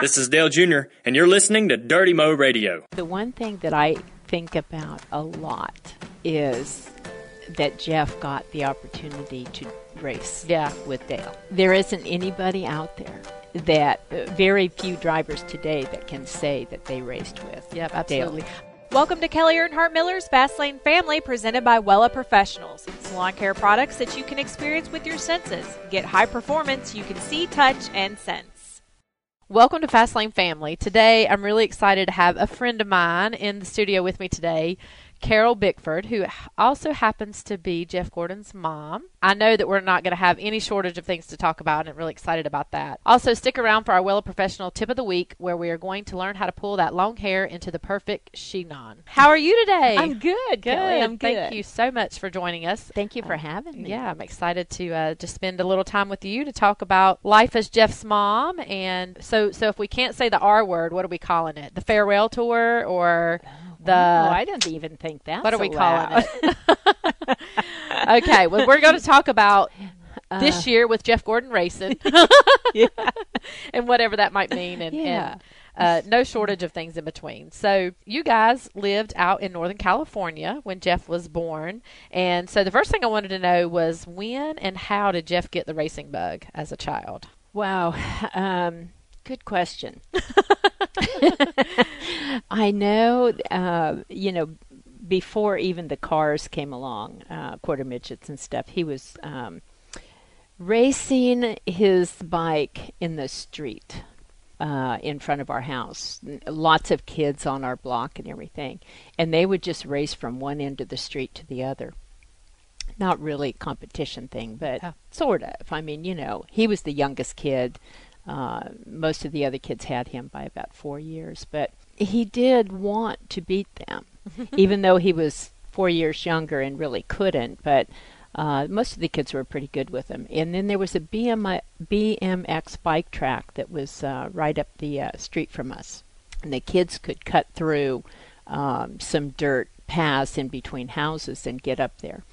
This is Dale Jr., and you're listening to Dirty Mo Radio. The one thing that I think about a lot is that Jeff got the opportunity to race Yeah. with Dale. There isn't anybody out there that uh, very few drivers today that can say that they raced with. Yep, Dale. Welcome to Kelly Earnhardt Miller's Fastlane Family, presented by Wella Professionals. Salon care products that you can experience with your senses. Get high performance you can see, touch, and sense. Welcome to Fastlane Family. Today, I'm really excited to have a friend of mine in the studio with me today, Carol Bickford, who also happens to be Jeff Gordon's mom. I know that we're not going to have any shortage of things to talk about, and I'm really excited about that. Also, stick around for our Wella Professional Tip of the Week, where we are going to learn how to pull that long hair into the perfect chignon. How are you today? I'm good, Good. Kelly. I'm good. Thank you so much for joining us. Thank you for having me. Yeah, I'm excited to uh, just spend a little time with you to talk about life as Jeff's mom. And so, so if we can't say the R word, what are we calling it? The farewell tour or the? oh, I don't even think that's what are we allowed. calling it? okay, well, we're going to talk about Uh. this year with Jeff Gordon racing, and whatever that might mean, and, Yeah. and uh, no shortage of things in between. So you guys lived out in Northern California when Jeff was born, and so the first thing I wanted to know was when and how did Jeff get the racing bug as a child? Wow. Um, good question. I know, uh, you know, before even the cars came along, uh, quarter midgets and stuff, he was um, racing his bike in the street uh, in front of our house. Lots of kids on our block and everything. And they would just race from one end of the street to the other. Not really a competition thing, but Yeah. sort of. I mean, you know, he was the youngest kid. Uh, most of the other kids had him by about four years, but he did want to beat them, even though he was four years younger and really couldn't. But uh, most of the kids were pretty good with him. And then there was a BMI, BMX bike track that was uh, right up the uh, street from us, and the kids could cut through um, some dirt paths in between houses and get up there.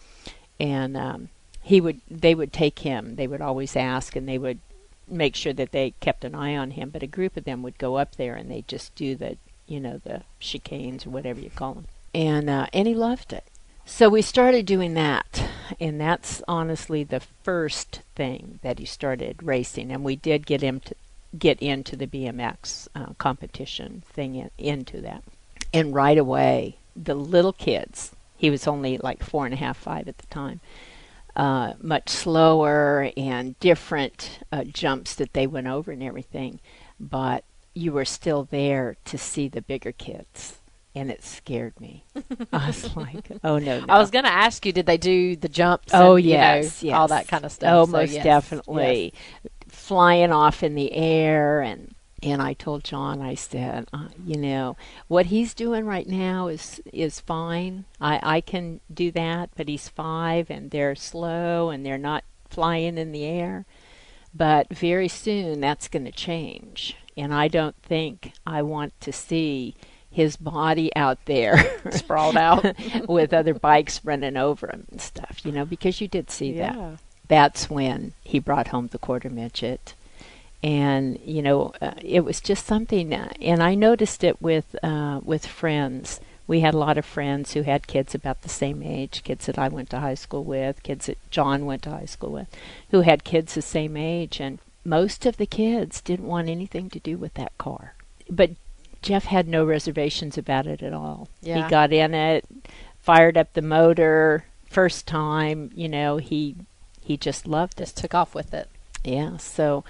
And um, he would, they would take him. They would always ask, and they would make sure that they kept an eye on him. But a group of them would go up there and they just do the, you know, the chicanes or whatever you call them. And uh, and he loved it. So we started doing that, and that's honestly the first thing that he started racing. And we did get him to get into the BMX uh, competition thing in, into that. And right away, the little kids. He was only like four and a half, five at the time uh, much slower and different uh, jumps that they went over and everything. But you were still there to see the bigger kids, and it scared me. I was like, oh no, no. I was going to ask you, did they do the jumps? Oh and, you know, yes, yes, all that kind of stuff. Oh, So, most yes, definitely, flying off in the air, and and I told John, I said, uh, you know, what he's doing right now is is fine. I I can do that, but he's five, and they're slow, and they're not flying in the air. But very soon that's going to change, and I don't think I want to see his body out there Sprawled out. with other bikes running over him and stuff, you know, because you did see that. That's when he brought home the quarter midget. And you know, uh, it was just something, uh, and I noticed it with uh, with friends. We had a lot of friends who had kids about the same age, kids that I went to high school with, kids that John went to high school with, who had kids the same age, and most of the kids didn't want anything to do with that car. But Jeff had no reservations about it at all. Yeah. He got in it, fired up the motor first time. You know, he he just loved it. Just took off with it. Yeah. So,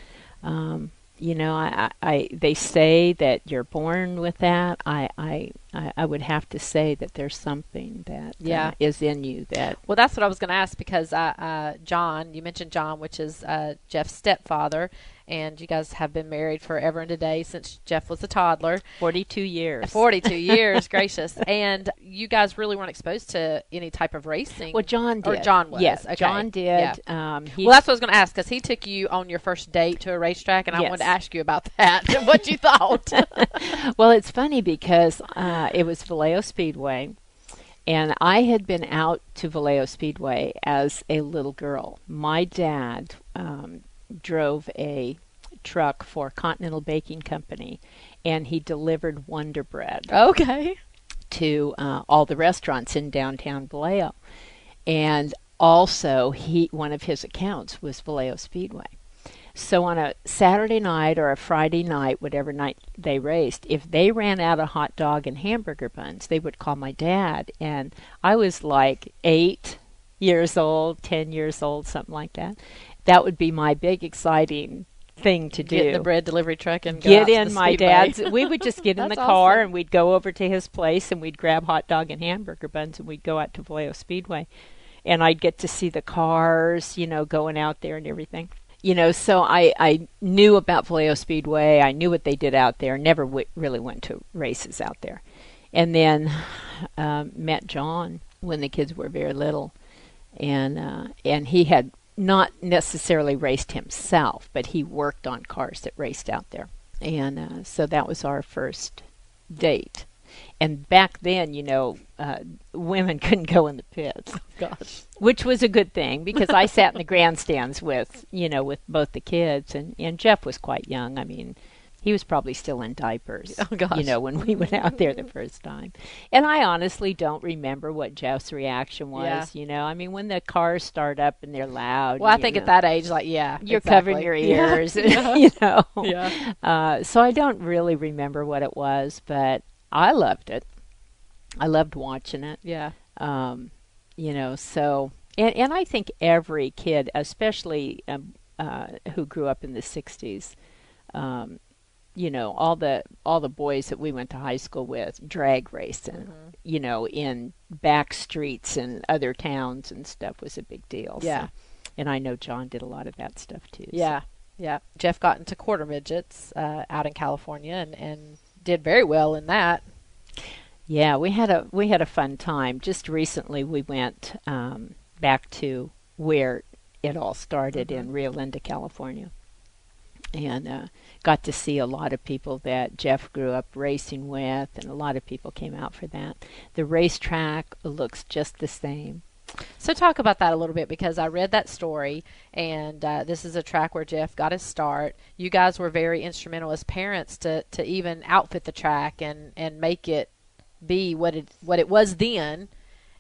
um, you know, I, I, they say that you're born with that. I I I, I would have to say that there's something that Yeah. uh, is in you that Well, that's what I was going to ask because uh, uh, John, you mentioned John, which is uh, Jeff's stepfather, and you guys have been married forever and a day since Jeff was a toddler. 42 years. 42 years, gracious. And you guys really weren't exposed to any type of racing. Well, John did. Or John was. Yes, okay. John did. Yeah. Um, he, Well, that's what I was going to ask because he took you on your first date to a racetrack, and I Yes. wanted to ask you about that. what you thought? well, it's funny because uh, it was Vallejo Speedway, and I had been out to Vallejo Speedway as a little girl. My dad um, drove a truck for Continental Baking Company, and he delivered Wonder Bread Okay. to uh, all the restaurants in downtown Vallejo. And also, he one of his accounts was Vallejo Speedway. So on a Saturday night or a Friday night, whatever night they raced, if they ran out of hot dog and hamburger buns, they would call my dad. And I was like eight years old, ten years old, something like that. That would be my big exciting thing to do Get in the bread delivery truck and go get in my dad's we would just get in the car awesome. and we'd go over to his place and we'd grab hot dog and hamburger buns and we'd go out to Vallejo Speedway and I'd get to see the cars, you know, going out there and everything. You know, so I I knew about Vallejo Speedway. I knew what they did out there. Never w- really went to races out there, and then um, met John when the kids were very little, and uh, and he had not necessarily raced himself, but he worked on cars that raced out there, and uh, so that was our first date. And back then, you know, uh, women couldn't go in the pits, Gosh. which was a good thing because I sat in the grandstands with, you know, with both the kids, and and Jeff was quite young. I mean, he was probably still in diapers, Oh, gosh. you know, when we went out there the first time. And I honestly don't remember what Jeff's reaction was. Yeah. You know, I mean, when the cars start up and they're loud. Well, I think know, at that age, like, yeah, you're exactly. covering your Yeah. ears, you know. Yeah. Uh, so I don't really remember what it was, but I loved it. I loved watching it. Yeah. Um, you know, so and and I think every kid, especially um, uh, who grew up in the '60s, um, you know, all the all the boys that we went to high school with, drag racing, you know, in back streets and other towns and stuff was a big deal. so- Yeah. and I know John did a lot of that stuff too. so- Yeah, yeah. Jeff got into quarter midgets uh, out in California and, and did very well in that. Yeah, we had a we had a fun time. Just recently, we went um, back to where it all started in Rio Linda, California, and uh, got to see a lot of people that Jeff grew up racing with, and a lot of people came out for that. The racetrack looks just the same. So talk about that a little bit because I read that story, and uh, this is a track where Jeff got his start. You guys were very instrumental as parents to, to even outfit the track and, and make it be what it what it was then,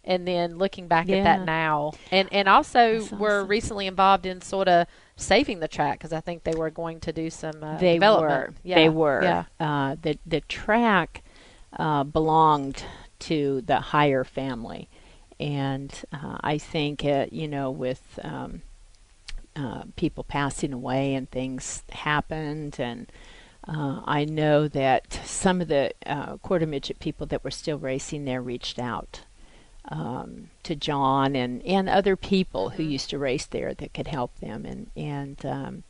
and then looking back at that now, and and also That's were recently involved in sort of saving the track because I think they were going to do some uh, they development. were. Yeah. They were. Yeah. Uh, the the track uh, belonged to the higher family, and uh, I think uh, you know with um, uh, people passing away and things happened and. Uh, I know that some of the uh, quarter midget people that were still racing there reached out um, to John and, and other people who used to race there that could help them. And, and um,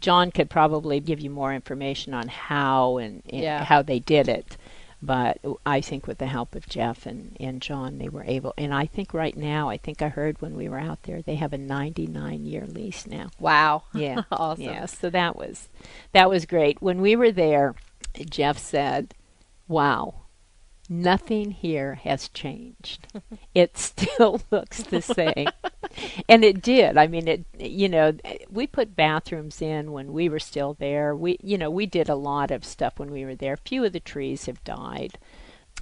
John could probably give you more information on how and, and Yeah. how they did it. But I think with the help of Jeff and, and John, they were able. And I think right now, I think I heard when we were out there, they have a 99 year lease now. Wow. Yeah. awesome. Yeah, so that was that was great. When we were there, Jeff said, "Wow, nothing here has changed. it still looks the same." and it did. I mean, it you know, we put bathrooms in when we were still there. We you know, we did a lot of stuff when we were there. Few of the trees have died.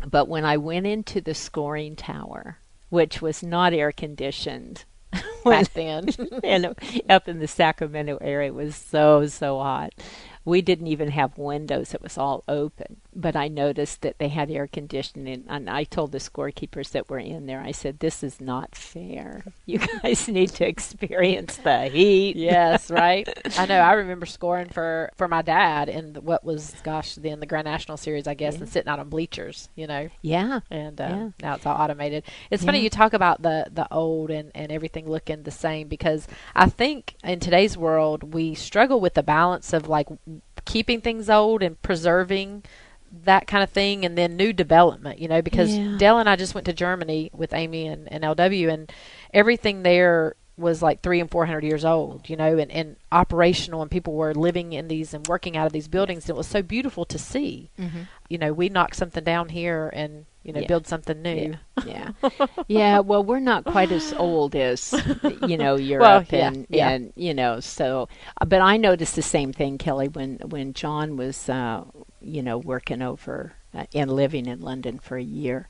But when I went into the scoring tower, which was not air conditioned, Back then. and up in the Sacramento area, it was so so hot. We didn't even have windows; it was all open. But I noticed that they had air conditioning, and I told the scorekeepers that were in there. I said, "This is not fair. You guys need to experience the heat." yes, right. I know. I remember scoring for for my dad in the, what was, gosh, then the Grand National Series, I guess, Yeah. and sitting out on bleachers, you know. yeah, And uh, Yeah. now it's all automated. It's funny Yeah. you talk about the the old and and everything looking the same because I think in today's world we struggle with the balance of like keeping things old and preserving that kind of thing and then new development you know because Yeah. Dale and I just went to Germany with Amy and, and LW and everything there was like three and four hundred years old, you know, and, and operational, and people were living in these and working out of these buildings. And it was so beautiful to see. Mm-hmm. You know, we knocked something down here, and you know Yeah. build something new. Yeah, yeah, yeah. Well, we're not quite as old as you know Europe, Well, yeah, and yeah. and you know. So, uh, but I noticed the same thing, Kelly, when when John was uh, you know working over uh, and living in London for a year,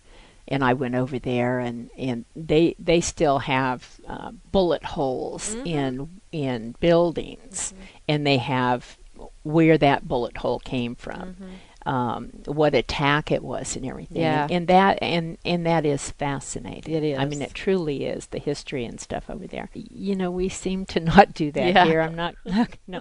and I went over there, and and they they still have uh, bullet holes Mm-hmm. in in buildings, and they have where that bullet hole came from um, what attack it was and everything. Yeah. And, and that and and that is fascinating. It I mean, it truly is the history and stuff over there. You know, we seem to not do that Yeah. here. I'm not. no,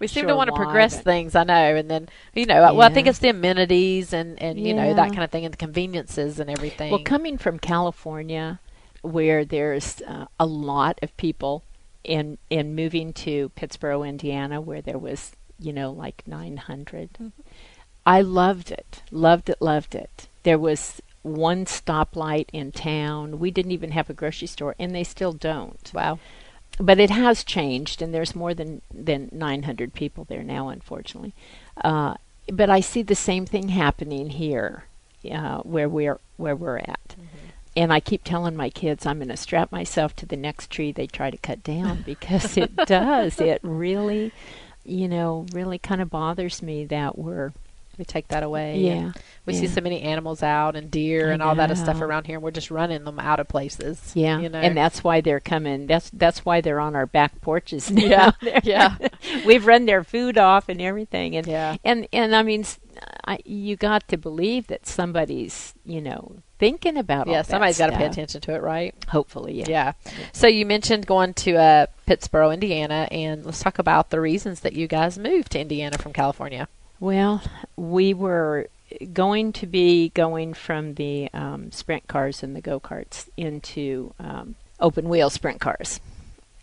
We seem sure to want to progress things, I know, and then you know, well, I think it's the amenities and and you know that kind of thing, and the conveniences and everything. Well, coming from California, where there's uh, a lot of people, and and moving to Pittsboro, Indiana, where there was you know like 900, I loved it, loved it, loved it. There was one stoplight in town. We didn't even have a grocery store, and they still don't. wow, But it has changed, and there's more than than 900 people there now, unfortunately. Uh, but I see the same thing happening here, uh, where we're where we're at. And I keep telling my kids I'm going to strap myself to the next tree they try to cut down because it does. It really, you know, really kind of bothers me that we're we take that away. yeah. we see so many animals out and deer I and all that stuff around here, and we're just running them out of places. Yeah, you know, and that's why they're coming. That's that's why they're on our back porches now. Yeah, yeah. We've run their food off and everything, and Yeah. and and I mean, I, you got to believe that somebody's you know thinking about all yeah, somebody's got to pay attention to it, right? Hopefully, yeah. Yeah. So you mentioned going to uh, Pittsboro, Indiana, and let's talk about the reasons that you guys moved to Indiana from California. Well, we were going to be going from the um, sprint cars and the go karts into um, open wheel sprint cars.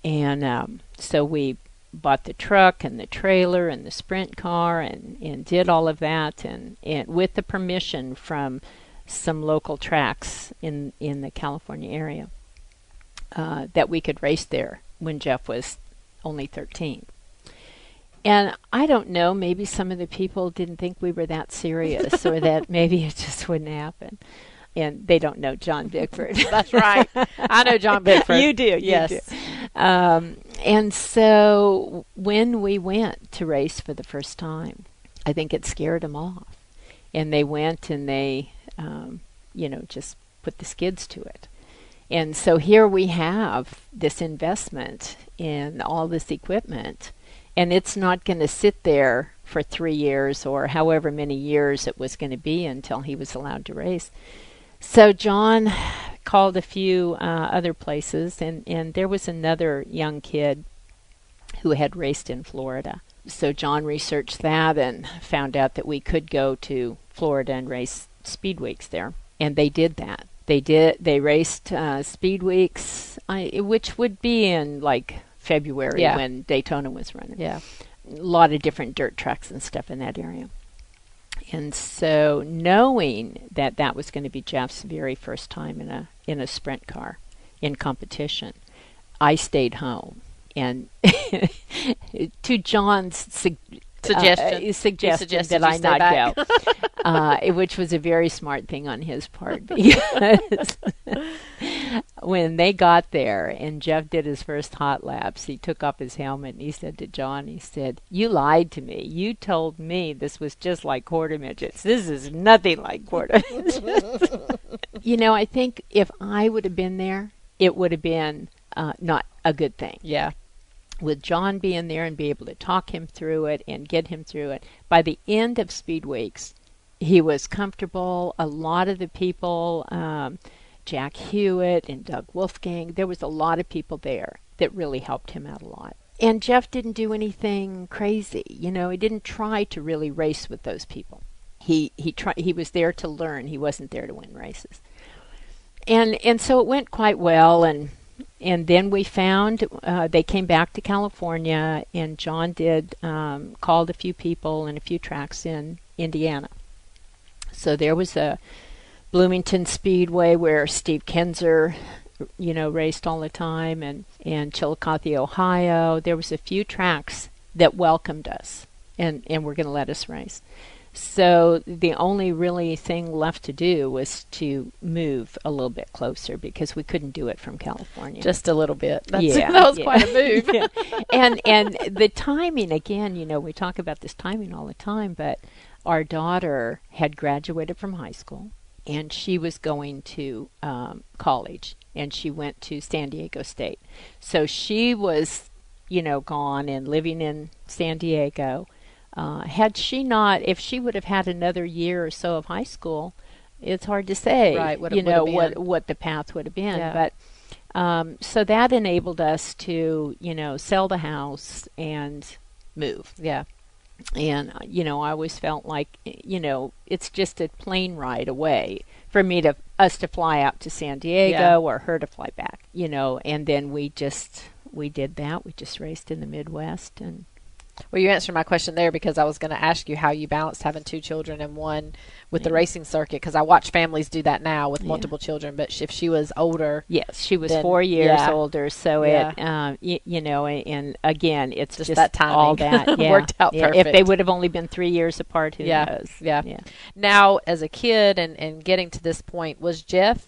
And um, so we bought the truck and the trailer and the sprint car and, and did all of that and, and with the permission from some local tracks in, in the California area uh, that we could race there when Jeff was only 13. And I don't know, maybe some of the people didn't think we were that serious or that maybe it just wouldn't happen. And they don't know John Bickford. That's right. I know John Bickford. You do, you yes. do. Um, and so when we went to race for the first time, I think it scared them off. And they went and they, um, you know, just put the skids to it. And so here we have this investment in all this equipment, and it's not going to sit there for three years or however many years it was going to be until he was allowed to race. So John called a few uh, other places, and, and there was another young kid who had raced in Florida. So John researched that and found out that we could go to Florida and race speed weeks there, and they did that. They did. They raced uh, speed weeks, I, which would be in like February Yeah. when Daytona was running Yeah. a lot of different dirt tracks and stuff in that area. And so, knowing that that was going to be Jeff's very first time in a in a sprint car in competition, I stayed home. And to John's Suggestion. uh, suggestion suggested that I not back. go, uh, which was a very smart thing on his part because when they got there and Jeff did his first hot laps, he took off his helmet and he said to John, he said, "You lied to me. You told me this was just like quarter midgets. This is nothing like quarter." midgets." you know, I think if I would have been there, it would have been uh, not a good thing Yeah. With John being there and be able to talk him through it and get him through it. By the end of Speed Weeks, he was comfortable. A lot of the people, um, Jack Hewitt and Doug Wolfgang, there was a lot of people there that really helped him out a lot. And Jeff didn't do anything crazy. You know, he didn't try to really race with those people. He he tried. He was there to learn. He wasn't there to win races. And and so it went quite well. And and then we found uh, they came back to California, and John did um, called a few people and a few tracks in Indiana. So there was a Bloomington Speedway where Steve Kinser, you know, raced all the time, and and Chillicothe, Ohio. There was a few tracks that welcomed us and and were going to let us race. So the only really thing left to do was to move a little bit closer because we couldn't do it from California. Just a little bit. That's, Yeah, that was yeah. quite a move. Yeah. and and the timing again, you know, we talk about this timing all the time, but our daughter had graduated from high school and she was going to um, college and she went to San Diego State. So she was, you know, gone and living in San Diego. Uh, had she not, if she would have had another year or so of high school, it's hard to say, Right, what you know, what what the path would have been. Yeah. But um, so that enabled us to, you know, sell the house and move. Yeah. And uh, you know, I always felt like, you know, it's just a plane ride away for me to us to fly out to San Diego Yeah. or her to fly back. You know, and then we just we did that. We just raced in the Midwest and Well, you answered my question there because I was going to ask you how you balanced having two children and one with the racing circuit because I watch families do that now with Yeah. multiple children. But if she was older, Yes, she was Then- four years yeah. older, so it, um, y- you know, and again, it's Just just, that timing all that yeah, worked out yeah. If they would have only been three years apart, who Yeah, knows? yeah. yeah. now as a kid and, and getting to this point, was Jeff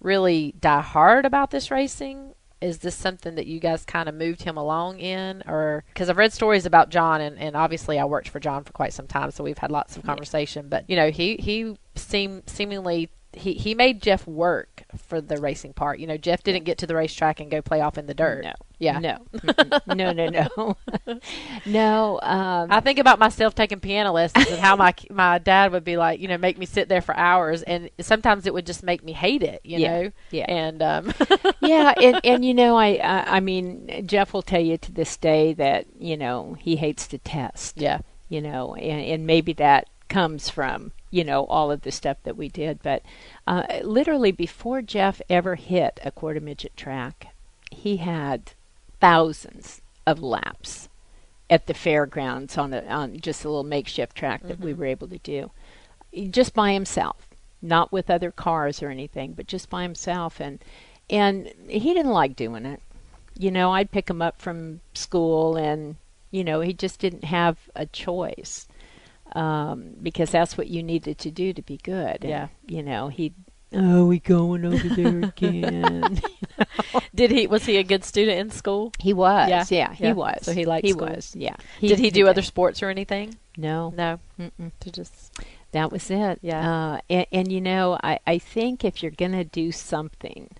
really die hard about this racing? Is this something that you guys kind of moved him along in, or because I've read stories about John, and, and obviously I worked for John for quite some time, so we've had lots of Yeah. conversation. But you know, he he seem seemingly he he made Jeff work for the racing part. You know, Jeff didn't get to the racetrack and go play off in the dirt. No, Yeah. no, no, no, no, no. Um, I think about myself taking piano lessons and how my my dad would be like, you know, make me sit there for hours, and sometimes it would just make me hate it, you Yeah, know. yeah. And um, yeah, and and you know, I, I I mean, Jeff will tell you to this day that you know he hates to test. yeah, you know, and, and maybe that comes from you know all of the stuff that we did. But uh, literally, before Jeff ever hit a quarter midget track, he had thousands of laps at the fairgrounds on a on just a little makeshift track that we were able to do, just by himself, not with other cars or anything, but just by himself, and and he didn't like doing it. You know, I'd pick him up from school and you know, he just didn't have a choice um, because that's what you needed to do to be good. And, Yeah. you know, he. Oh, we going over there again? did he was he a good student in school? he was. Yeah, Yeah, he was. So he liked He school. was. Yeah. did he do did. other sports or anything? No. No, Mm-mm. to just That was it. Yeah. Uh, and, and you know, I, I think if you're going to do something,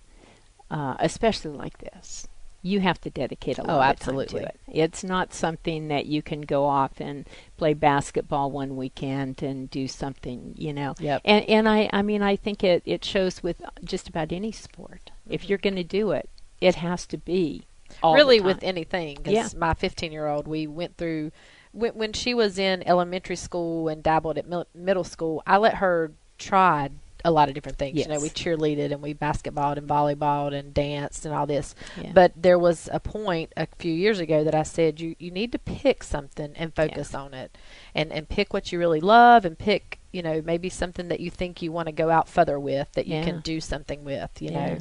uh, especially like this, you have to dedicate a oh, lot Oh, of time absolutely. to it. It's not something that you can go off and play basketball one weekend and do something, you know. Yep. And and I I mean I think it it shows with just about any sport. If mm-hmm. you're going to do it, it has to be really with anything. 'cause Yeah. my 15 year old, we went through when, when she was in elementary school and dabbled at mil- middle school. I let her try a lot of different things. You know, we cheerleaded and we basketballed and volleyballed and danced and all this. Yeah. But there was a point a few years ago that I said you you need to pick something and focus on it, and and pick what you really love and pick you know maybe something that you think you want to go out further with that you Yeah. can do something with. You Yeah. know.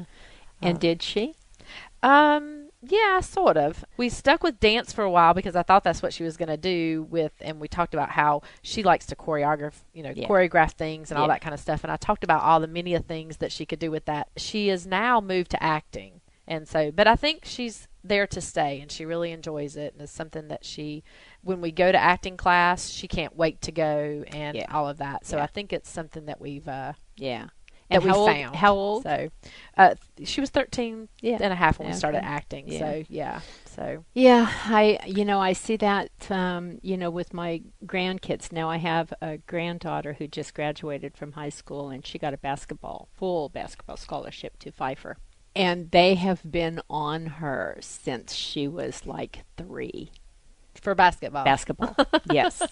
And Uh, did she? Um, yeah, sort of. We stuck with dance for a while because I thought that's what she was going to do with, and we talked about how she likes to choreograph, you know, Yeah. choreograph things and all that kind of stuff. And I talked about all the many of things that she could do with that. She is now moved to acting, and so, but I think she's there to stay, and she really enjoys it, and it's something that she, when we go to acting class, she can't wait to go, and Yeah. all of that. So Yeah. I think it's something that we've. Uh, Yeah. That And we how old, found. How old? So, uh, she was 13 Yeah. and a half when we started acting. Yeah. So, yeah. So, Yeah, I you know I see that um, you know with my grandkids now. I have a granddaughter who just graduated from high school and she got a basketball full basketball scholarship to Pfeiffer, and they have been on her since she was like three. For basketball. Basketball, yes,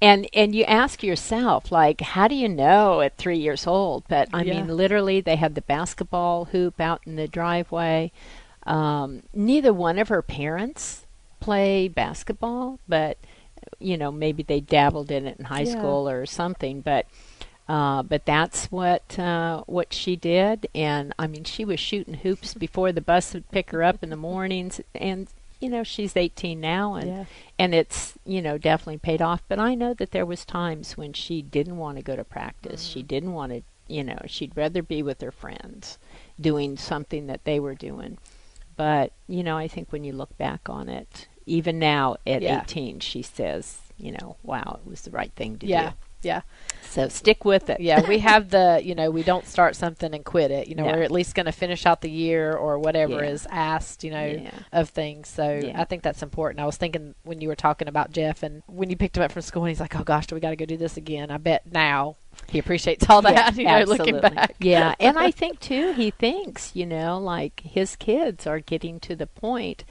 and and you ask yourself like, how do you know at three years old? But I Yeah. mean, literally, they had the basketball hoop out in the driveway. Um, neither one of her parents play basketball, but you know maybe they dabbled in it in high Yeah. school or something. But uh, but that's what uh, what she did, and I mean she was shooting hoops before the bus would pick her up in the mornings, and you know, she's 18 now, and Yeah. and it's you know definitely paid off. But I know that there was times when she didn't want to go to practice. She mm-hmm. didn't want to, you know, she'd rather be with her friends, doing something that they were doing. But you know, I think when you look back on it, even now at Yeah. 18, she says, you know, wow, it was the right thing to Yeah. do. Yeah. So stick with it. Yeah, we have the, you know, we don't start something and quit it. You know, Yeah. we're at least going to finish out the year or whatever Yeah. is asked, you know, Yeah. of things. So Yeah. I think that's important. I was thinking when you were talking about Jeff and when you picked him up from school and he's like, oh gosh, do we got to go do this again? I bet now he appreciates all that, Yeah, you know, looking absolutely. back. yeah, and I think too, he thinks, you know, like his kids are getting to the point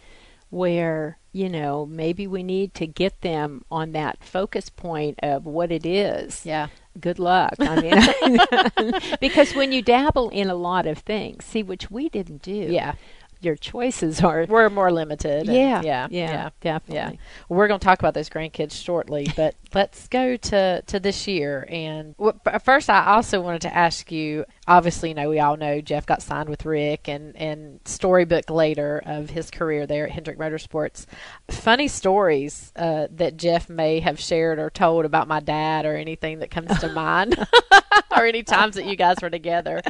where, you know, maybe we need to get them on that focus point of what it is. Yeah. Good luck. I mean, because when you dabble in a lot of things, see, which we didn't do. Yeah. Your choices are. We're more limited. Yeah, Yeah. yeah, Yeah. definitely. Well, we're going to talk about those grandkids shortly, but let's go to, to this year. And w- first, I also wanted to ask you. Obviously, you know, we all know Jeff got signed with Rick, and and storybook later of his career there at Hendrick Motorsports. Funny stories uh, that Jeff may have shared or told about my dad, or anything that comes to mind, or any times that you guys were together.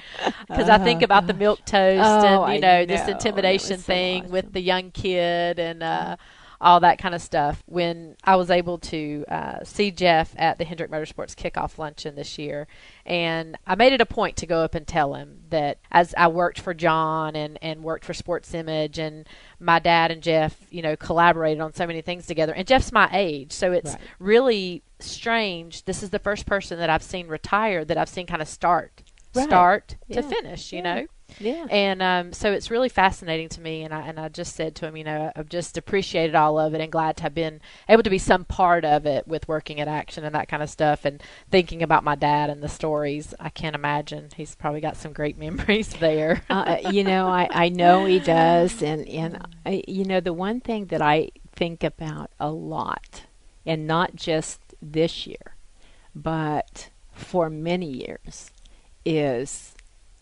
Because I think about the milk toast Oh, and you I know this intimidation That so thing with the young kid and uh, all that kind of stuff. When I was able to uh, see Jeff at the Hendrick Motorsports kickoff luncheon this year, and I made it a point to go up and tell him that as I worked for John and, and worked for Sports Image, and my dad and Jeff, you know, collaborated on so many things together. And Jeff's my age, so it's Right. really strange. This is the first person that I've seen retire that I've seen kind of start. Right. Start Yeah. to finish, you Yeah. know, Yeah. and um, so it's really fascinating to me. And I and I just said to him, you know, I've just appreciated all of it and glad to have been able to be some part of it with working at Action and that kind of stuff, and thinking about my dad and the stories. I can't imagine he's probably got some great memories there. uh, you know, I, I know he does, and and I, you know the one thing that I think about a lot, and not just this year, but for many years, is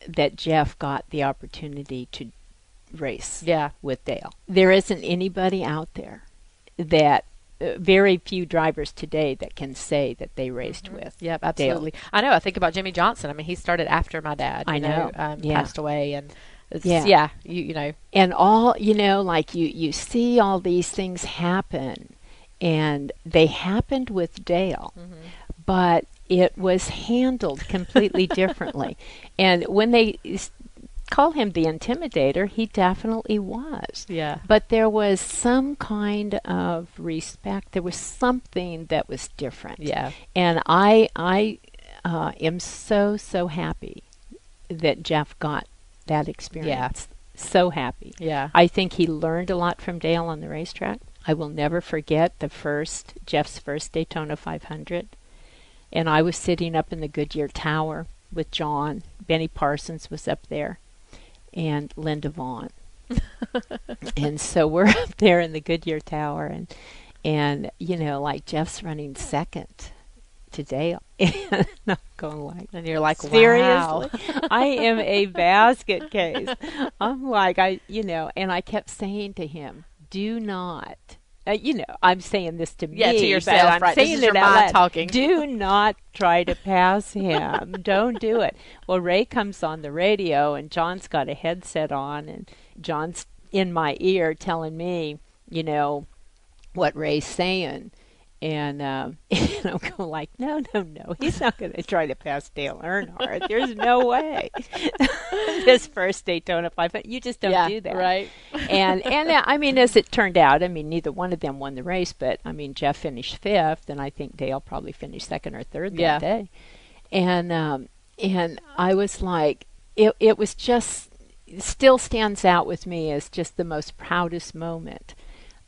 that Jeff got the opportunity to race yeah, with Dale. There isn't anybody out there that. Uh, very few drivers today that can say that they raced with. yep, absolutely. I know. I think about Jimmie Johnson. I mean, he started after my dad. I you know. Um, Yeah. passed away, and Yeah. yeah, you you know, and all you know like you you see all these things happen and they happened with Dale but it was handled completely differently and when they call him the intimidator he definitely was yeah, but there was some kind of respect there was something that was different yeah, and I I uh, am so so happy that Jeff got that experience. Yeah. So happy. yeah. I think he learned a lot from Dale on the racetrack. I will never forget the first Jeff's first Daytona 500, and I was sitting up in the Goodyear Tower with John. Benny Parsons was up there, and Linda Vaughn. and so we're up there in the Goodyear Tower, and and you know, like Jeff's running second to Dale, and I'm going like, And you're like, seriously, wow. I am a basket case. I'm like, I, you know, and I kept saying to him, do not. Uh, you know, I'm saying this to Yeah, me, to yourself, I'm right. This saying is it out loud. talking. Do not try to pass him. Don't do it. Well, Ray comes on the radio, and John's got a headset on, and John's in my ear telling me, you know, what Ray's saying. And, um, and I'm going like, no, no, no. He's not going to try to pass Dale Earnhardt. There's no way. this first Daytona 500, you just don't yeah, do that. right? And and uh, I mean, as it turned out, I mean, neither one of them won the race, but I mean, Jeff finished fifth, and I think Dale probably finished second or third that day. And um, and I was like, it it was just still stands out with me as just the most proudest moment.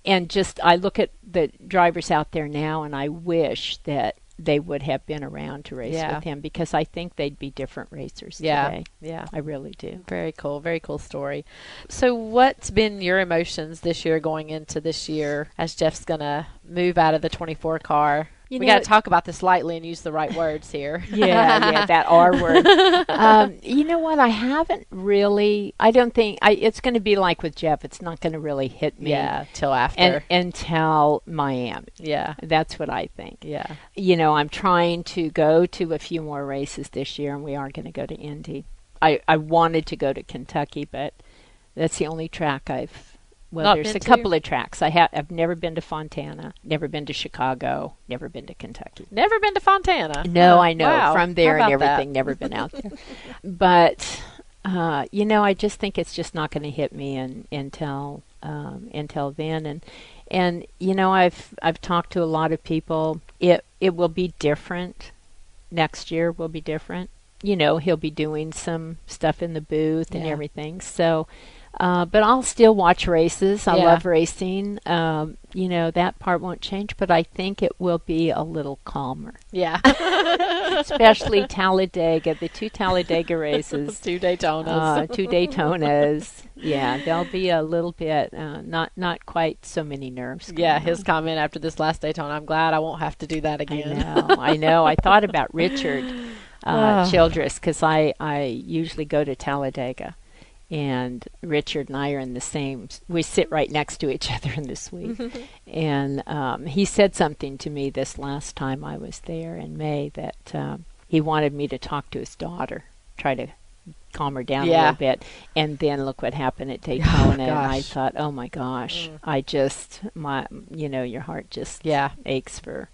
And just I look at the drivers out there now, and I wish that they would have been around to race Yeah. with him because I think they'd be different racers Yeah, today. yeah. I really do. Very cool. Very cool story. So, what's been your emotions this year going into this year as Jeff's going to move out of the 24 car You we got to talk about this lightly and use the right words here. yeah, yeah, that R word. Um, you know what? I haven't really. I don't think I, it's going to be like with Jeff. It's not going to really hit me. yeah, till after. And, until Miami. yeah, That's what I think. yeah, You know, I'm trying to go to a few more races this year, and we are going to go to Indy. I, I wanted to go to Kentucky, but that's the only track I've. Well, Not there's a to? couple of tracks. I have. I've never been to Fontana. Never been to Chicago. Never been to Kentucky. never been to Fontana. No, Huh. I know Wow. from there and about that? everything. Never been out there, but uh, you know, I just think it's just not going to hit me in, until um, until then. And and you know, I've I've talked to a lot of people. It it will be different next year. Will be different. You know, he'll be doing some stuff in the booth and everything. So. Uh, but I'll still watch races. I Yeah. love racing. Um, you know that part won't change, but I think it will be a little calmer Yeah, especially Talladega, the two Talladega races, two Daytonas. uh, two Daytonas. Yeah, there'll be a little bit, uh, not not quite so many nerves. yeah, his on. comment after this last Daytona. I'm glad I won't have to do that I again. know, I know. I thought about Richard uh, Ah. Childress because I I usually go to Talladega. And Richard and I are in the same. We sit right next to each other in the suite. and um, he said something to me this last time I was there in May that um, he wanted me to talk to his daughter, try to calm her down a little bit. And then look what happened at Daytona. and I thought, oh my gosh, Mm. I just my you know your heart just Yeah. aches for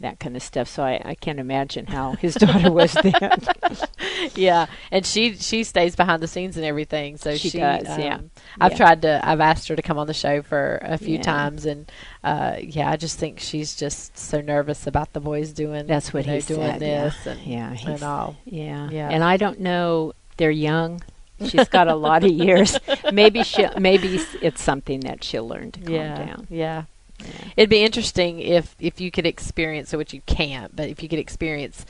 that kind of stuff. So I, I can't imagine how his daughter was then. yeah, and she she stays behind the scenes and everything. So She she, does, um, yeah. I've Yeah. tried to. I've asked her to come on the show for a few Yeah. times, and uh, yeah, I just think she's just so nervous about the boys doing. That's what you know, he doing said, this yeah. and Yeah, and all. Yeah. Yeah. And I don't know. They're young. She's got a lot of years. Maybe she maybe it's something that she'll learn to calm yeah, down. yeah. Yeah. It'd be interesting if if you could experience which you can't, but if you could experience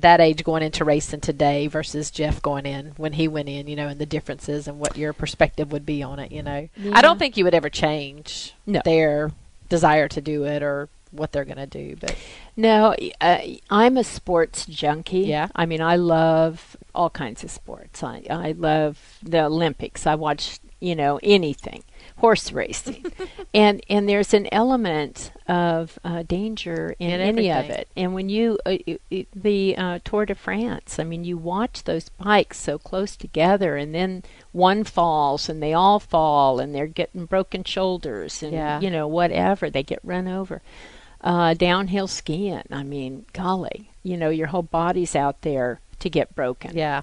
that age going into racing today versus Jeff going in when he went in, you know, and the differences and what your perspective would be on it, you know. I don't think you would ever change No. their desire to do it or what they're going to do, but No, uh, I'm a sports junkie. Yeah. I mean, I love all kinds of sports. I I love the Olympics. I watch, you know, anything, horse racing, and and there's an element of uh, danger in, In any of it. And when you uh, it, it, the uh, Tour de France, I mean, you watch those bikes so close together, and then one falls, and they all fall, and they're getting broken shoulders, and Yeah. you know whatever they get run over uh, downhill skiing. I mean, golly, you know, your whole body's out there to get broken. yeah.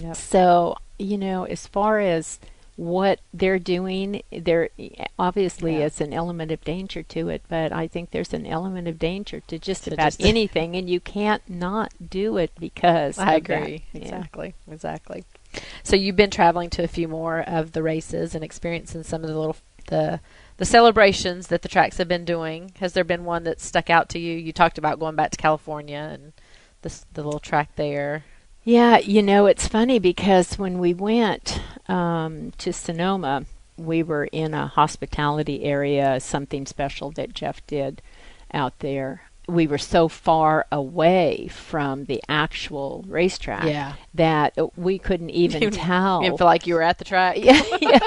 Yep. So, you know, as far as what they're doing, there obviously Yeah. it's an element of danger to it, but I think there's an element of danger to just To about just- anything, and you can't not do it because I agree. Yeah. Exactly. Exactly. So you've been traveling to a few more of the races and experiencing some of the little the the celebrations that the tracks have been doing. Has there been one that stuck out to you? You talked about going back to California and this the little track there. Yeah, you know, it's funny because when we went um, to Sonoma, we were in a hospitality area, something special that Jeff did out there. We were so far away from the actual racetrack Yeah. that we couldn't even tell. You didn't feel like you were at the track. yeah, yeah.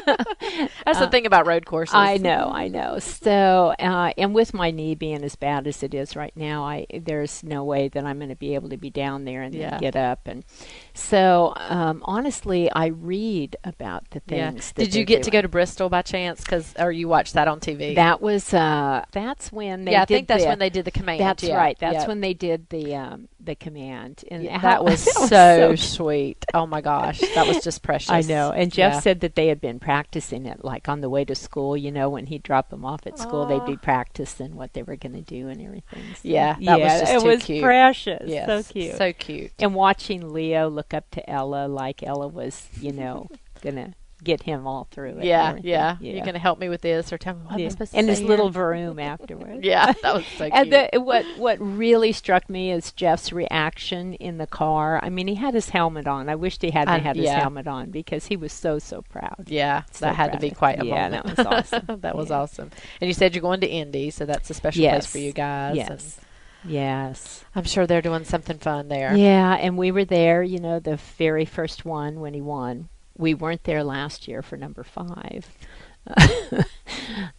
That's the thing about road courses. I know, I know. So, uh, and with my knee being as bad as it is right now, I there's no way that I'm going to be able to be down there and then get up. And so, um, honestly, I read about the Yeah. things. that Did you get to go to Bristol by chance? Cause or you watched that on TV? That was uh, that's when they yeah, I did think that's the- when they did the command. That's yeah. right. That's yeah. when they did the um, the command, and Yeah, that was that so sweet. Oh my gosh, that was just precious. I know. And Jeff said that they had been practicing it, like on the way to school. You know, when he'd drop them off at school, they'd be practicing what they were going to do and everything. So, Yeah, that was just it was cute. precious. Yes, so cute. so cute. and watching Leo look up to Ella, like Ella was, you know, gonna get him all through it. and Yeah, yeah, You're gonna help me with this, or tell me what am I Yeah. supposed to and say his little vroom afterwards. Yeah, that was so cute. And the, what what really struck me is Jeff's reaction in the car. I mean, he had his helmet on. I wished he hadn't had his helmet on because he was so so proud. yeah, So that had to be quite a yeah, moment. that was awesome. that was Yeah. awesome. And you said you're going to Indy, so that's a special place for you guys. Yes. And Yes. I'm sure they're doing something fun there. Yeah, and we were there, you know, the very first one when he won. We weren't there last year for number five.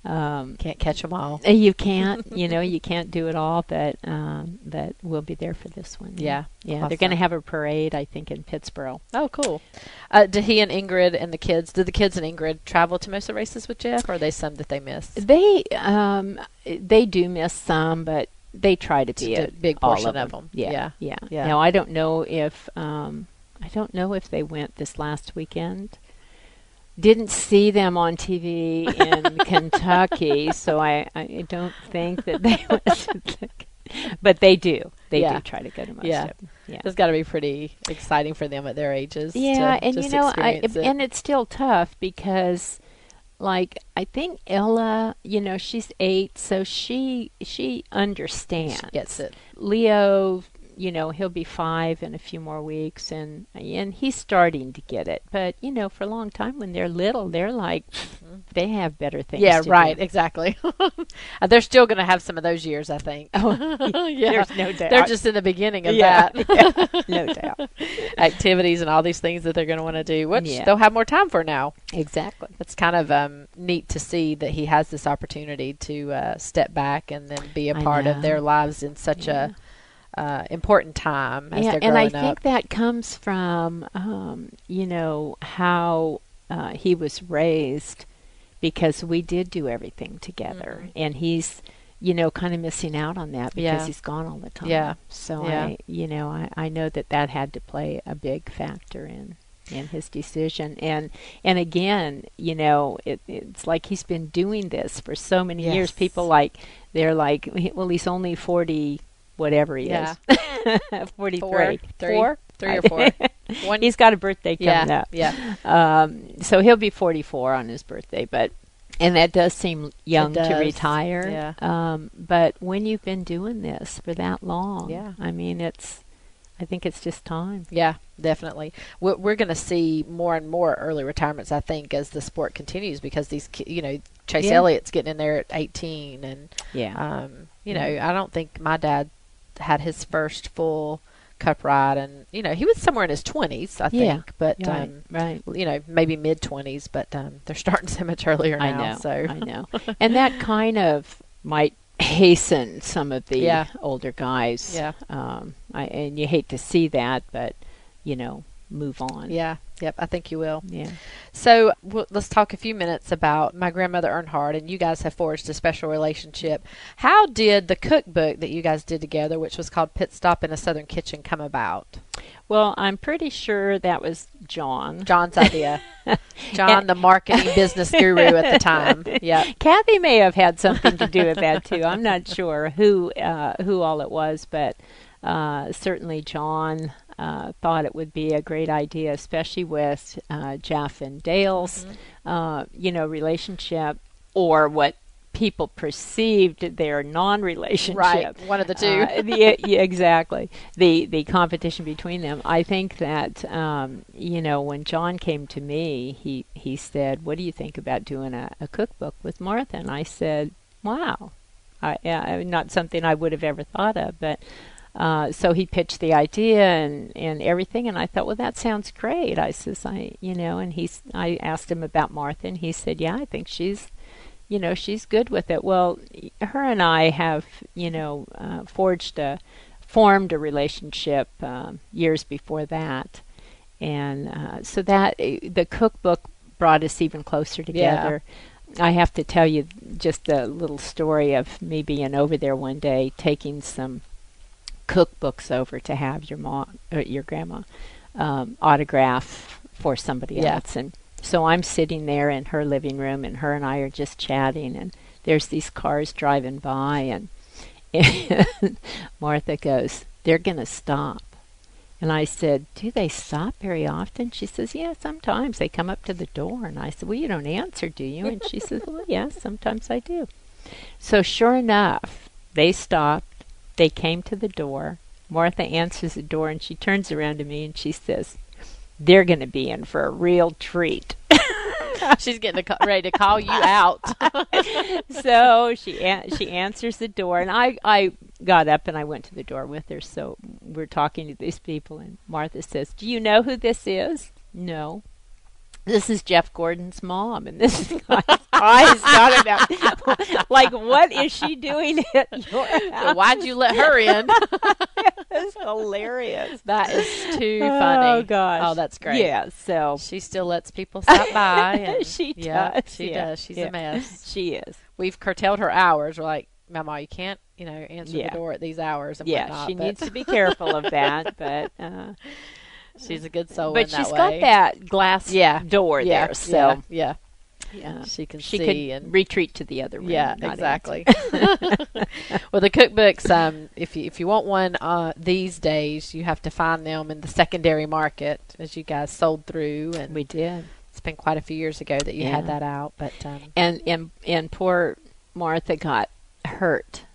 um, Can't catch them all. you can't, you know, you can't do it all, but um, but we'll be there for this one. Yeah, yeah. They're going to have a parade, I think, in Pittsboro. Oh, cool. Uh, did he and Ingrid and the kids? Did the kids and Ingrid travel to most of the races with Jeff, or are they some that they miss? They um, they do miss some, but they try to be It's a big portion of of 'em. them. Yeah, Yeah. yeah, Yeah. Now I don't know if um, I don't know if they went this last weekend. Didn't see them on TV in Kentucky, so I, I don't think that they went. To the, but they do. They Yeah. do try to go to most Yeah. of them. Yeah. It's got to be pretty exciting for them at their ages. Yeah, and you know, I, it. and it's still tough because, like, I think Ella, you know, she's eight, so she she understands. She gets it. Leo, you know, he'll be five in a few more weeks, and and he's starting to get it. But you know, for a long time when they're little, they're like, they have better things. Yeah, right. do. Exactly. Uh, they're still going to have some of those years, I think. Oh, yeah. there's no doubt. They're just in the beginning of Yeah, that. no doubt. Activities and all these things that they're going to want to do, which Yeah. they'll have more time for now. Exactly. It's kind of um, neat to see that he has this opportunity to uh, step back and then be a I part of their lives in such Yeah. a uh, important time as yeah, and I up. think that comes from um, you know how uh, he was raised because we did do everything together, Mhm. and he's you know kind of missing out on that because Yeah. he's gone all the time. Yeah. So Yeah. I you know I, I know that that had to play a big factor in in his decision and and again you know it, it's like he's been doing this for so many years people like they're like well he's only 40 whatever he Yeah. is 43 Four, three, Four? three or four. One. he's got a birthday coming yeah, up yeah. um, so he'll be 44 on his birthday but and that does seem young to retire yeah. um, but when you've been doing this for that long Yeah. i mean it's i think it's just time Yeah, definitely. We're, we're going to see more and more early retirements, I think, as the sport continues because these, you know, Chase Yeah. Elliott's getting in there at 18, and yeah um, you know, I don't think my dad had his first full cup ride, and you know, he was somewhere in his 20s, I Yeah. think, but right um, right you know, maybe mid 20s, but um, they're starting so much earlier now. I know. So I know. And that kind of might hasten some of the Yeah. older guys. Yeah. Um, I, and you hate to see that, but, you know, move on. yeah, yep, I think you will. Yeah. So w- let's talk a few minutes about my grandmother Earnhardt, and you guys have forged a special relationship. How did the cookbook that you guys did together, which was called Pit Stop in a Southern Kitchen, come about? Well, I'm pretty sure that was John. John's idea. John, the marketing business guru at the time. Yeah. Kathy may have had something to do with that too. I'm not sure who uh, who all it was, but uh, certainly John uh, thought it would be a great idea, especially with uh, Jeff and Dale's, uh, you know, relationship or what people perceived their non-relationship. Right, one of the two. Uh, the, yeah, exactly. The the competition between them. I think that um, you know when John came to me, he he said, "What do you think about doing a, a cookbook with Martha?" And I said, "Wow, I, yeah, not something I would have ever thought of." But uh, so he pitched the idea and, and everything, and I thought, well, that sounds great. I says, I you know, and he's I asked him about Martha, and he said, yeah, I think she's you know she's good with it. Well her and i have you know uh, forged a formed a relationship um, years before that. And uh, so that uh, the cookbook brought us even closer together. I have to tell you just a little story of me being over there one day taking some cookbooks over to have your mom or your grandma um, autograph for somebody Yeah. else and so I'm sitting there in her living room, and her and I are just chatting, and there's these cars driving by, and, and Martha goes, "They're going to stop." And I said, "Do they stop very often?" She says, "Yeah, sometimes they come up to the door." And I said, "Well, you don't answer, do you?" And she says, "Well, yes, sometimes I do." So sure enough, they stopped. They came to the door. Martha answers the door, and she turns around to me and she says, "They're going to be in for a real treat." She's getting ready to call you out. so she an- she answers the door, and I I got up and I went to the door with her. So we're talking to these people, and Martha says, "Do you know who this is?" No. This is Jeff Gordon's mom, and this is eyes got about like, what is she doing at your house? Why'd you let her in? That's hilarious. that is too funny. Oh gosh. Oh, that's great. Yeah. So She still lets people stop by. She yeah, does, She yeah, does. She's yeah. a mess. she is. We've curtailed her hours. We're like, Mama, you can't, you know, answer Yeah. the door at these hours. And Yeah, whatnot, she needs to be careful of that, but uh, She's a good soul. but in that she's way. got that glass Yeah. door yeah, there, so yeah, yeah, she can she see could and retreat to the other room. Yeah, exactly. well, the cookbooks, um, if you if you want one uh, these days, you have to find them in the secondary market, as you guys sold through, and we did, it's been quite a few years ago that you had that out. But um, and and and poor Martha got hurt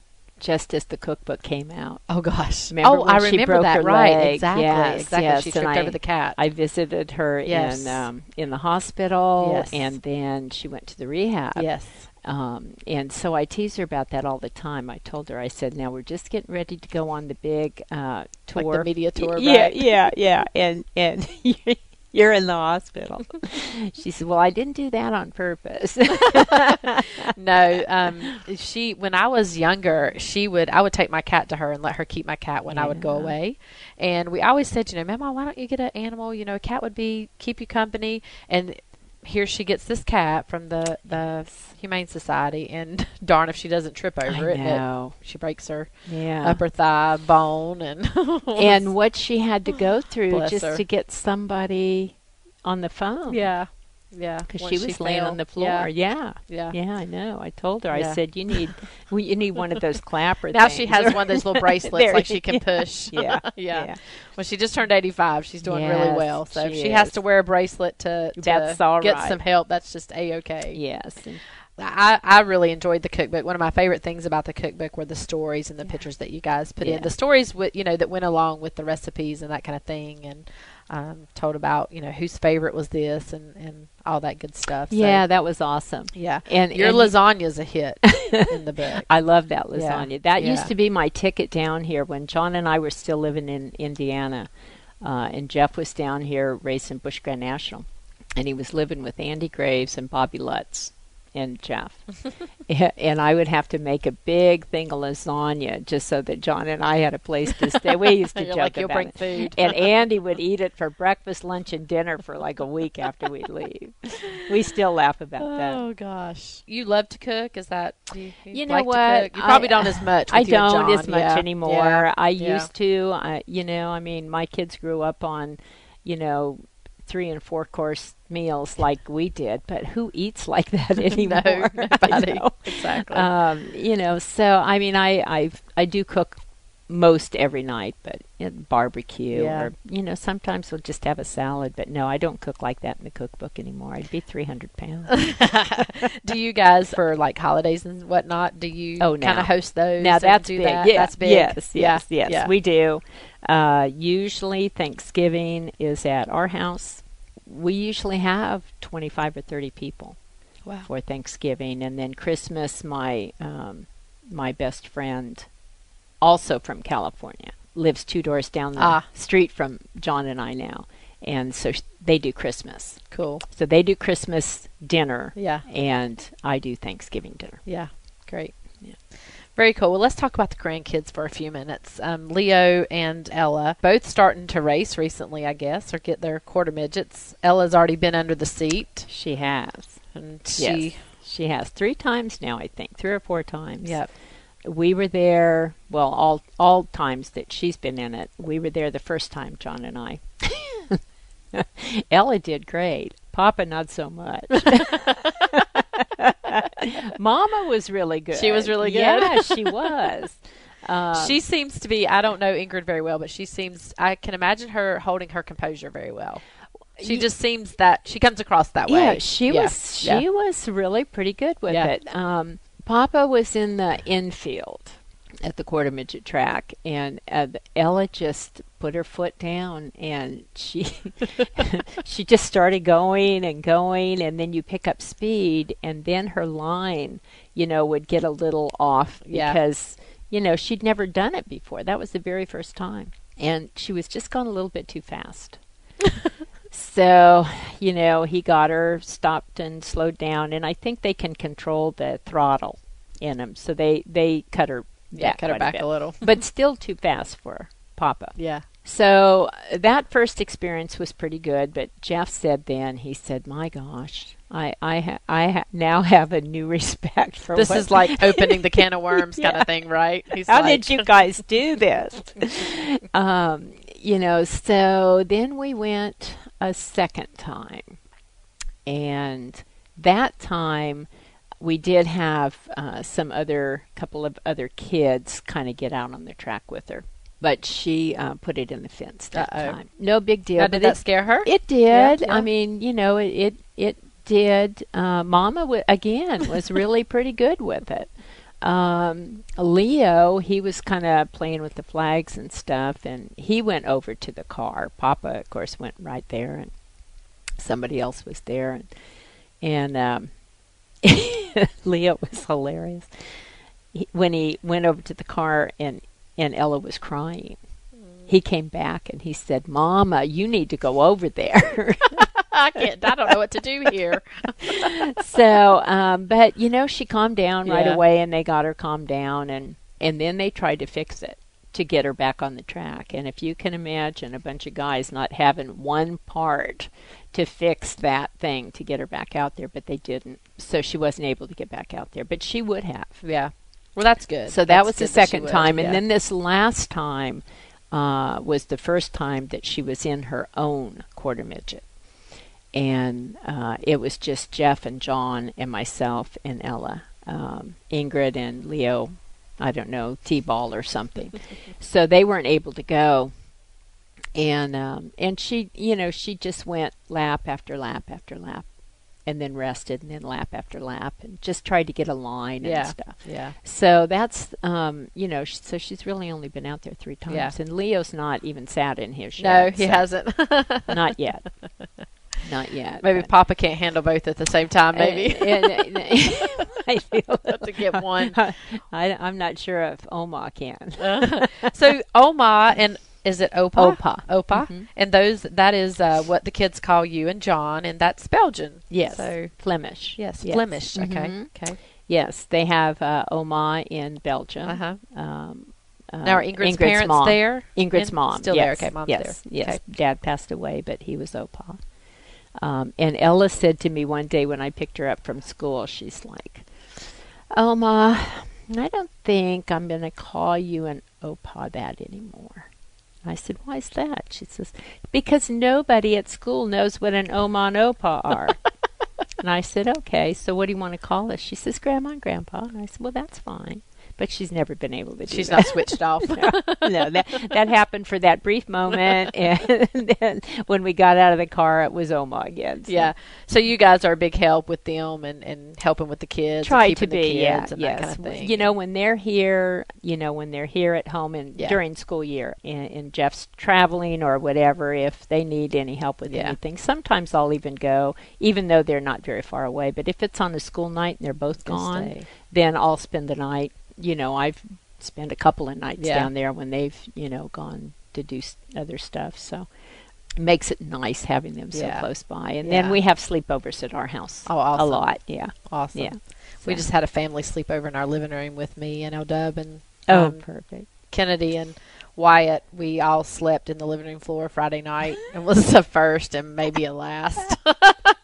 just as the cookbook came out. oh gosh, Remember oh, I she remember broke that right, leg? exactly, Yes, exactly. yes, she and tripped I- over the cat. I visited her Yes. in um, in the hospital, Yes. and then she went to the rehab. yes, Um, and so I tease her about that all the time. I told her, I said, now we're just getting ready to go on the big uh, tour. like the media tour. yeah, right? yeah, yeah. And and you're in the hospital. she said, well, I didn't do that on purpose. no, um, she when I was younger, she would I would take my cat to her and let her keep my cat when I would go away, and we always said, you know, Mama, why don't you get an animal? You know, a cat would be keep you company, and here she gets this cat from the the Humane Society, and darn if she doesn't trip over I it, know. she breaks her Yeah. upper thigh bone, and and what she had to go through Bless just her. to get somebody on the phone. yeah, yeah, Because she was laying fell. on the floor. Yeah, Yeah. yeah. Yeah, I know. I told her. Yeah. I said, "You need, well, you need one of those clapper." Now she has one of those little bracelets like she can push. Yeah, yeah. yeah. Well, she just turned 85. She's doing really well. So if she she has to wear a bracelet to, to That's all get right. some help, that's just a okay. Yes. I, I really enjoyed the cookbook. One of my favorite things about the cookbook were the stories and the pictures that you guys put Yeah. in. The stories with you know that went along with the recipes and that kind of thing, and um, told about you know whose favorite was this and, and all that good stuff. So, yeah, that was awesome. yeah. And Your and lasagna's a hit in the book. I love that Yeah, lasagna. That yeah. used to be my ticket down here when John and I were still living in Indiana, uh, and Jeff was down here racing Busch Grand National, and he was living with Andy Graves and Bobby Lutz and Jeff, and I would have to make a big thing of lasagna just so that John and I had a place to stay. We used to joke like, about bring it. food." and Andy would eat it for breakfast, lunch, and dinner for like a week after we'd leave. We still laugh about that. Oh gosh, you love to cook? Is that do you, You know like to what? cook? You probably I- don't as much. I with you and don't John. as much Yeah, anymore. yeah, I yeah. used to. I, you know, I mean, my kids grew up on, you know, three and four course meals like we did, but who eats like that anymore? no, nobody. know. Exactly. Um, you know, so I mean, I I I do cook most every night, but you know, barbecue Yeah. or you know, sometimes we'll just have a salad. But no, I don't cook like that in the cookbook anymore. I'd be three hundred pounds. do you guys for like holidays and whatnot? Do you Oh, kind of host those? Now that's big. That? Yeah, that's big. Yes, yeah. yes, yes. yeah. We do. Uh, usually Thanksgiving is at our house. We usually have twenty-five or thirty people wow. for Thanksgiving, and then Christmas. My um, my best friend, also from California, lives two doors down the Ah. street from John and I now, and so sh- they do Christmas. Cool. So they do Christmas dinner, Yeah. and I do Thanksgiving dinner. Yeah. Great. Yeah. Very cool. Well, let's talk about the grandkids for a few minutes. Um, Leo and Ella both starting to race recently, I guess, or get their quarter midgets. Ella's already been under the seat, She has. and Yes. she. She has three times now, I think, three or four times. Yep. We were there. Well, all all times that she's been in it, we were there the first time, John and I. Ella did great. Papa, not so much. Mama was really good. She was really good? Yeah, she was. Um, she seems to be. I don't know Ingrid very well, but she seems. I can imagine her holding her composure very well. She just seems that she comes across that way. Yeah, she Yeah, was. She yeah. was really pretty good with Yeah. it. Um, Papa was in the infield at the quarter midget track, and uh, Ella just put her foot down, and she she just started going and going, and then you pick up speed, and then her line, you know, would get a little off Yeah. because you know, she'd never done it before. That was the very first time. And she was just going a little bit too fast. so, you know, he got her stopped and slowed down. And I think they can control the throttle in them. So they, they cut her Yeah, back cut her back bit. a little. but still too fast for Papa. Yeah. So that first experience was pretty good, but Jeff said then he said, "My gosh, I I ha- I ha- now have a new respect for This is like opening the can of worms kind of thing, right? He's How like, did you guys do this? um, you know, so then we went a second time, and that time we did have uh, some other couple of other kids kind of get out on the track with her. But she uh, put it in the fence that Uh-oh. time. No big deal. Now, but did it- that scare her? it did. yeah. I mean, you know, it it, it did. Uh, Mama w- again was really pretty good with it. Um, Leo, he was kind of playing with the flags and stuff, and he went over to the car. Papa, of course, went right there, and somebody else was there, and and um, Leo was hilarious. He, when he went over to the car and and Ella was crying, he came back and he said, "Mama, you need to go over there." I can't. I don't know what to do here. so, um, but you know, she calmed down right Yeah. away, and they got her calmed down, and and then they tried to fix it to get her back on the track. And if you can imagine a bunch of guys not having one part to fix that thing to get her back out there, but they didn't, so she wasn't able to get back out there. But she would have. Yeah. Well, that's good. So that That's was the good that she second time, yeah. and then this last time uh, was the first time that she was in her own quarter midget, and uh, it was just Jeff and John and myself and Ella, um, Ingrid and Leo. I don't know T-ball or something, so they weren't able to go. And um, and she, you know, she just went lap after lap after lap, and then rested, and then lap after lap, and just tried to get a line Yeah. and stuff. Yeah. So that's um, you know, sh- so she's really only been out there three times, Yeah. and Leo's not even sat in his No, he so- hasn't. not yet, not yet. maybe Papa can't handle both at the same time. Maybe Uh, and- and- I feel to get one. I, I'm not sure if Oma can. so Oma and is it Opa? Opa. Opa. Mhm. And those that is uh, what the kids call you and John, and that's Belgian. Yes, So Flemish. yes, Yes. Flemish. Okay. Mhm. Okay. Yes, they have uh, Oma in Belgium. Uh huh. Um, uh, Now are Ingrid's, parents mom. there? Ingrid's In- mom. still yes. there. Okay, mom's yes, there. Yes, Okay. Dad passed away, but he was Opa. Um, and Ella said to me one day when I picked her up from school, she's like, "Oma, I don't think I'm going to call you an Opa that anymore." I said, "Why is that?" She says, "Because nobody at school knows what an Oma and Opa are." and I said, "Okay, so what do you want to call us?" She says, "Grandma and Grandpa." And I said, "Well, that's fine." But she's never been able to do She's that not switched off. no, that that happened for that brief moment, and then when we got out of the car, it was Oma again. so Yeah. So you guys are a big help with them and, and helping with the kids. try to be, the yeah, kids and yes. that kind of thing. You know, when they're here, you know, when they're here at home and Yeah. during school year, and, and Jeff's traveling or whatever, if they need any help with Yeah. anything, sometimes I'll even go, even though they're not very far away. But if it's on a school night and they're both gone, stay. then I'll spend the night. You know, I've spent a couple of nights Yeah. down there when they've, you know, gone to do s- other stuff. So it makes it nice having them so Yeah. close by. And Yeah. then we have sleepovers at our house Oh, awesome. a lot. Yeah. Awesome. Yeah. We So- just had a family sleepover in our living room with me and Eldub and Oh, um, perfect. Kennedy and Wyatt. We all slept in the living room floor Friday night. It was the first and maybe a last.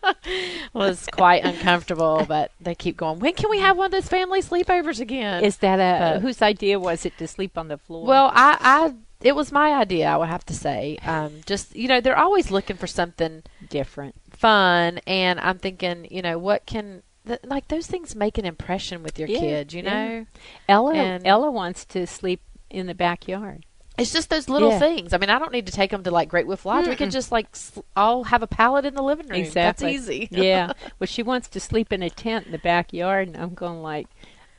was quite uncomfortable, but they keep going. When can we have one of those family sleepovers again? Is that a but- whose idea was it to sleep on the floor? Well, I, I, it was my idea. I would have to say, um, just you know, they're always looking for something different. fun, and I'm thinking, you know, what can th- like those things make an impression with your Yeah, kids, you yeah. know? Ella And- Ella wants to sleep in the backyard. It's just those little Yeah. things. I mean, I don't need to take them to like Great Wolf Lodge. We could just like sl- all have a pallet in the living room. Exactly. That's easy. yeah. Well, she wants to sleep in a tent in the backyard, and I'm going like,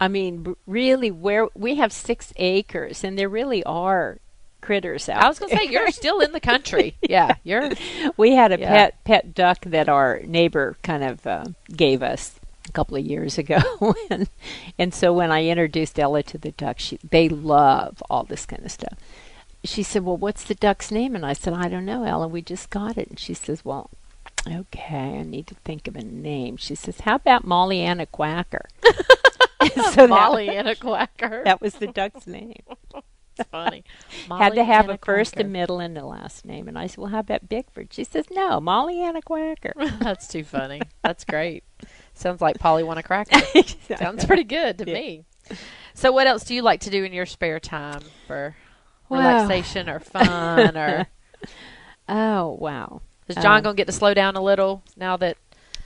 I mean, really, where we have six acres, and there really are critters out. I was gonna say you're still in the country. Yeah, you're. we had a Yeah. pet pet duck that our neighbor kind of uh, gave us, a couple of years ago, and and so when I introduced Ella to the ducks, she, they love all this kind of stuff. She said, "Well, what's the duck's name?" And I said, "I don't know, Ella. We just got it." And she says, "Well, okay, I need to think of a name." She says, "How about Molly Anna Quacker?" so Molly Anna Quacker. That was the duck's name. That's funny. Had to have Anna a first, Quacker. a middle, and a last name. And I said, "Well, how about Bickford?" She says, "No, Molly Anna Quacker." That's too funny. That's great. Sounds like Polly want a cracker. Sounds pretty good to Yeah. me. So, what else do you like to do in your spare time for Well. relaxation or fun? Or Oh wow! is John Um, going to get to slow down a little now that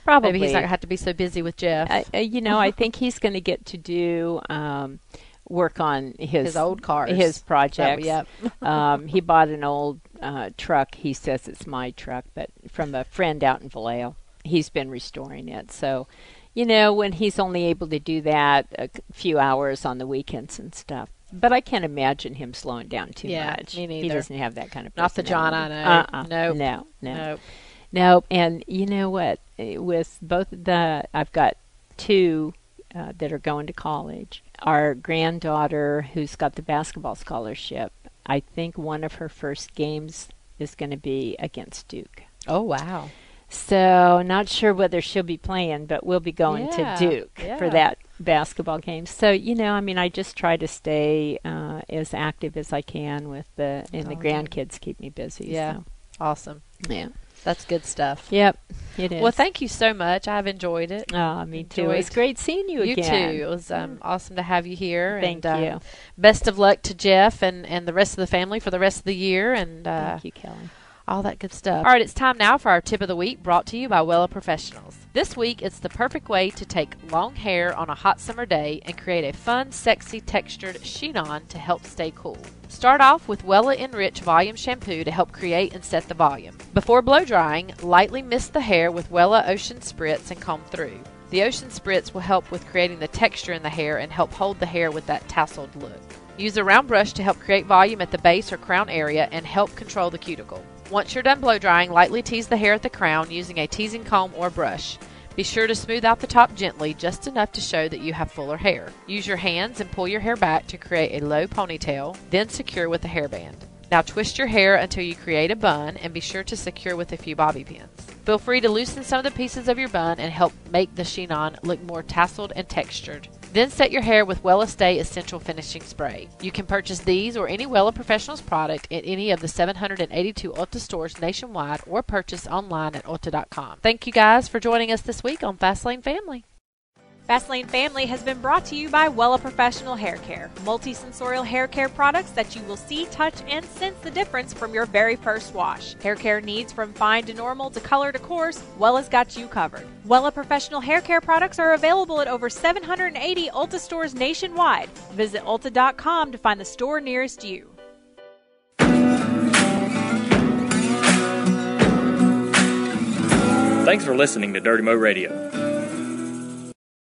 Probably maybe he's not going to have to be so busy with Jeff? I, uh, you know, I think he's going to get to do um, work on his His old cars. his That- projects. yep. um, he bought an old uh, truck. He says it's my truck, but from a friend out in Vallejo. He's been restoring it. So, you know, when he's only able to do that a few hours on the weekends and stuff. But I can't imagine him slowing down too Yeah, much. me He doesn't have that kind of Not the John I know. Uh-uh. Nope. No, no. Nope. No, and you know what? With both the, I've got two uh, that are going to college. Our granddaughter, who's got the basketball scholarship, I think one of her first games is going to be against Duke. Oh wow. So, not sure whether she'll be playing, but we'll be going Yeah, to Duke yeah. for that basketball games. So, you know, I mean, I just try to stay uh, as active as I can with the, and the Oh, grandkids keep me busy. Yeah. so, Awesome. yeah. That's good stuff. Yep. It is. Well, thank you so much. I've enjoyed it. Oh, me too. Enjoyed- It's great seeing you, You again. You too. It was um, awesome to have you here. Thank and, uh, you. Best of luck to Jeff and, and the rest of the family for the rest of the year and uh, Thank you, Kelley. all that good stuff. All right, it's time now for our tip of the week brought to you by Wella Professionals. This week, it's the perfect way to take long hair on a hot summer day and create a fun, sexy, textured sheen on to help stay cool. Start off with Wella Enrich Volume Shampoo to help create and set the volume. Before blow drying, lightly mist the hair with Wella Ocean Spritz and comb through. The Ocean Spritz will help with creating the texture in the hair and help hold the hair with that tasseled look. Use a round brush to help create volume at the base or crown area and help control the cuticle. Once you're done blow drying, lightly tease the hair at the crown using a teasing comb or brush. Be sure to smooth out the top gently, just enough to show that you have fuller hair. Use your hands and pull your hair back to create a low ponytail, then secure with a hairband. Now twist your hair until you create a bun and be sure to secure with a few bobby pins. Feel free to loosen some of the pieces of your bun and help make the chignon look more tasseled and textured. Then set your hair with Wella Stay Essential Finishing Spray. You can purchase these or any Wella Professionals product at any of the 782 Ulta stores nationwide or purchase online at Ulta.com. Thank you guys for joining us this week on Fastlane Family. Fastlane Family has been brought to you by Wella Professional Hair Care, multisensorial hair care products that you will see, touch, and sense the difference from your very first wash. Hair care needs from fine to normal to color to coarse, Wella's got you covered. Wella Professional Hair Care products are available at over 780 Ulta stores nationwide. Visit Ulta.com to find the store nearest you. Thanks for listening to Dirty Mo Radio.